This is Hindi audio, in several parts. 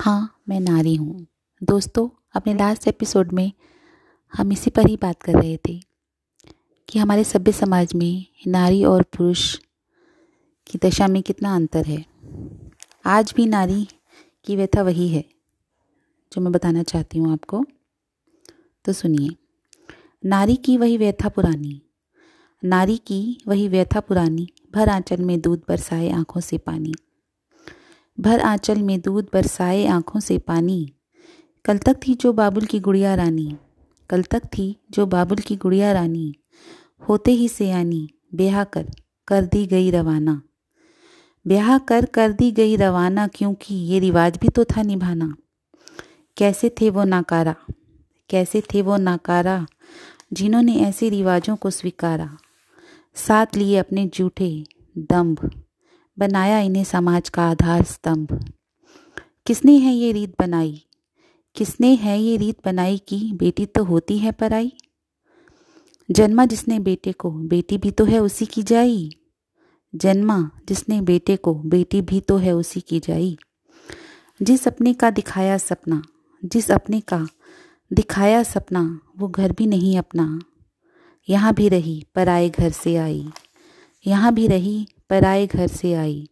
हाँ मैं नारी हूँ। दोस्तों, अपने लास्ट एपिसोड में हम इसी पर ही बात कर रहे थे कि हमारे सभ्य समाज में नारी और पुरुष की दशा में कितना अंतर है। आज भी नारी की व्यथा वही है, जो मैं बताना चाहती हूँ आपको। तो सुनिए, नारी की वही व्यथा पुरानी, नारी की वही व्यथा पुरानी, भर आंचल में दूध बरसाए आँखों से पानी। भर आंचल में दूध बरसाए आँखों से पानी। कल तक थी जो बाबुल की गुड़िया रानी। कल तक थी जो बाबुल की गुड़िया रानी। होते ही से आनी, ब्याह कर कर दी गई रवाना। ब्याह कर कर दी गई रवाना, क्योंकि ये रिवाज भी तो था निभाना। कैसे थे वो नाकारा? कैसे थे वो नाकारा, जिन्होंने ऐसे रिवाजों को स्वीकारा? साथ लिए अपने जूठे दम्भ। बनाया इन्हें समाज का आधार स्तंभ। किसने है ये रीत बनाई? किसने है ये रीत बनाई कि बेटी तो होती है पराई? जन्मा जिसने बेटे को, बेटी भी तो है उसी की जाई। जन्मा जिसने बेटे को, बेटी भी तो है उसी की जाई। जिस अपने का दिखाया सपना, जिस अपने का दिखाया सपना, वो घर भी नहीं अपना। यहाँ भी रही, पराए घर से आई। यहाँ भी रही पराए घर से आई।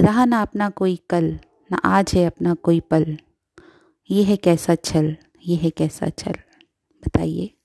रहा ना अपना कोई कल, ना आज है अपना कोई पल। ये है कैसा छल, ये है कैसा छल। बताइए।